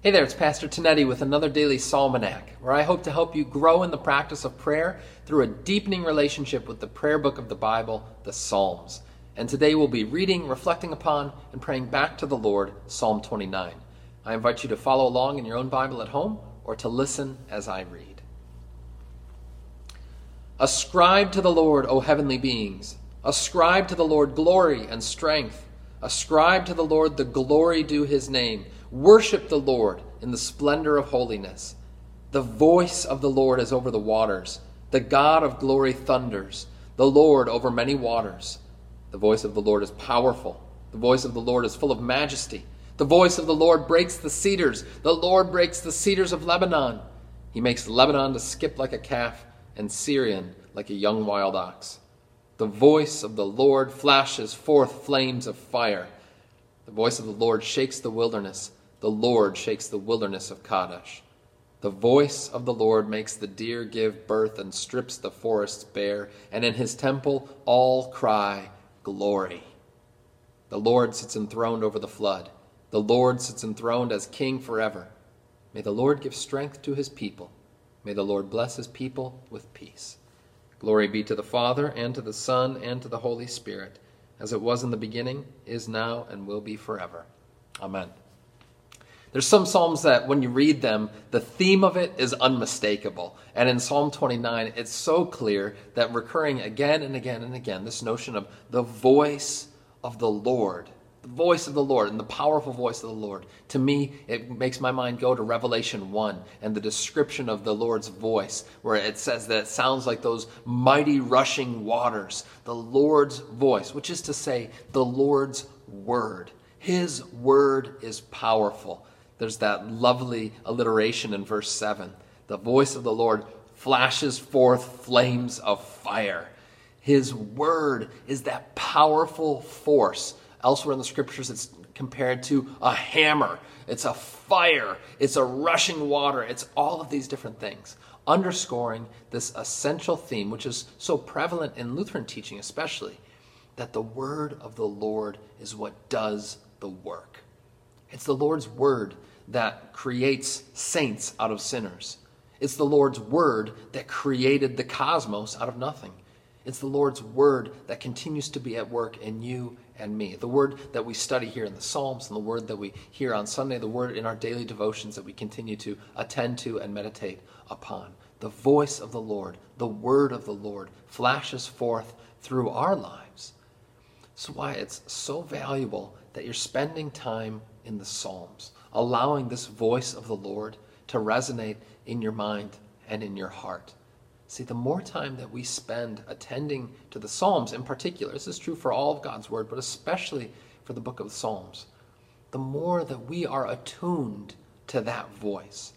Hey there, it's Pastor Tonetti with another daily Psalmanac, where I hope to help you grow in the practice of prayer through a deepening relationship with the prayer book of the Bible, the Psalms. And today we'll be reading, reflecting upon, and praying back to the Lord, Psalm 29. I invite you to follow along in your own Bible at home or to listen as I read. Ascribe to the Lord, O heavenly beings. Ascribe to the Lord glory and strength. Ascribe to the Lord the glory due his name. Worship the Lord in the splendor of holiness. The voice of the Lord is over the waters. The God of glory thunders. The Lord over many waters. The voice of the Lord is powerful. The voice of the Lord is full of majesty. The voice of the Lord breaks the cedars. The Lord breaks the cedars of Lebanon. He makes Lebanon to skip like a calf and Sirion like a young wild ox. The voice of the Lord flashes forth flames of fire. The voice of the Lord shakes the wilderness. The Lord shakes the wilderness of Kadesh. The voice of the Lord makes the deer give birth and strips the forests bare, and in his temple all cry, Glory. The Lord sits enthroned over the flood. The Lord sits enthroned as king forever. May the Lord give strength to his people. May the Lord bless his people with peace. Glory be to the Father, and to the Son, and to the Holy Spirit, as it was in the beginning, is now, and will be forever. Amen. There's some Psalms that when you read them, the theme of it is unmistakable. And in Psalm 29, it's so clear that recurring again and again and again, this notion of the voice of the Lord, the voice of the Lord, and the powerful voice of the Lord. To me, it makes my mind go to Revelation 1 and the description of the Lord's voice, where it says that it sounds like those mighty rushing waters. The Lord's voice, which is to say, the Lord's word. His word is powerful. There's that lovely alliteration in verse 7. The voice of the Lord flashes forth flames of fire. His word is that powerful force. Elsewhere in the scriptures, it's compared to a hammer, it's a fire, it's a rushing water, it's all of these different things, underscoring this essential theme, which is so prevalent in Lutheran teaching, especially, that the word of the Lord is what does the work. It's the Lord's word that creates saints out of sinners. It's the Lord's word that created the cosmos out of nothing. It's the Lord's word that continues to be at work in you and me. The word that we study here in the Psalms and the word that we hear on Sunday, the word in our daily devotions that we continue to attend to and meditate upon. The voice of the Lord, the word of the Lord flashes forth through our lives. That's why it's so valuable that you're spending time in the Psalms, allowing this voice of the Lord to resonate in your mind and in your heart. See, the more time that we spend attending to the Psalms in particular, this is true for all of God's Word, but especially for the book of Psalms, the more that we are attuned to that voice.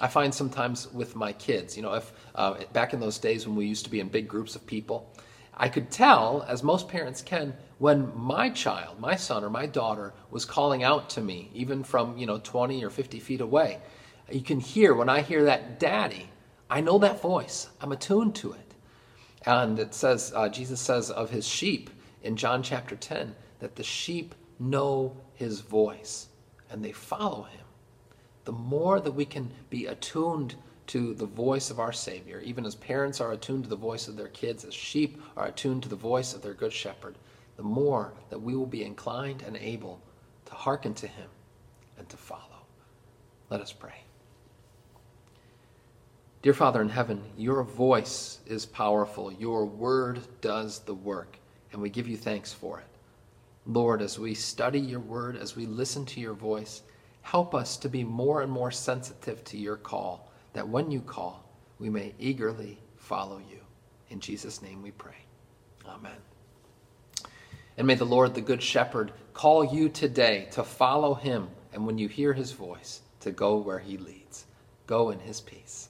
I find sometimes with my kids, you know, if uh, back in those days when we used to be in big groups of people, I could tell, as most parents can, when my child, my son or my daughter, was calling out to me, even from, you know, 20 or 50 feet away. You can hear, when I hear that daddy, I know that voice. I'm attuned to it. And it says, uh, Jesus says of his sheep in John chapter 10, that the sheep know his voice and they follow him. The more that we can be attuned to the voice of our Savior, even as parents are attuned to the voice of their kids, as sheep are attuned to the voice of their good shepherd, the more that we will be inclined and able to hearken to him and to follow. Let us pray. Dear Father in heaven, your voice is powerful. Your word does the work, and we give you thanks for it. Lord, as we study your word, as we listen to your voice, help us to be more and more sensitive to your call, that when you call, we may eagerly follow you. In Jesus' name we pray. Amen. And may the Lord, the Good Shepherd, call you today to follow him, and when you hear his voice, to go where he leads. Go in his peace.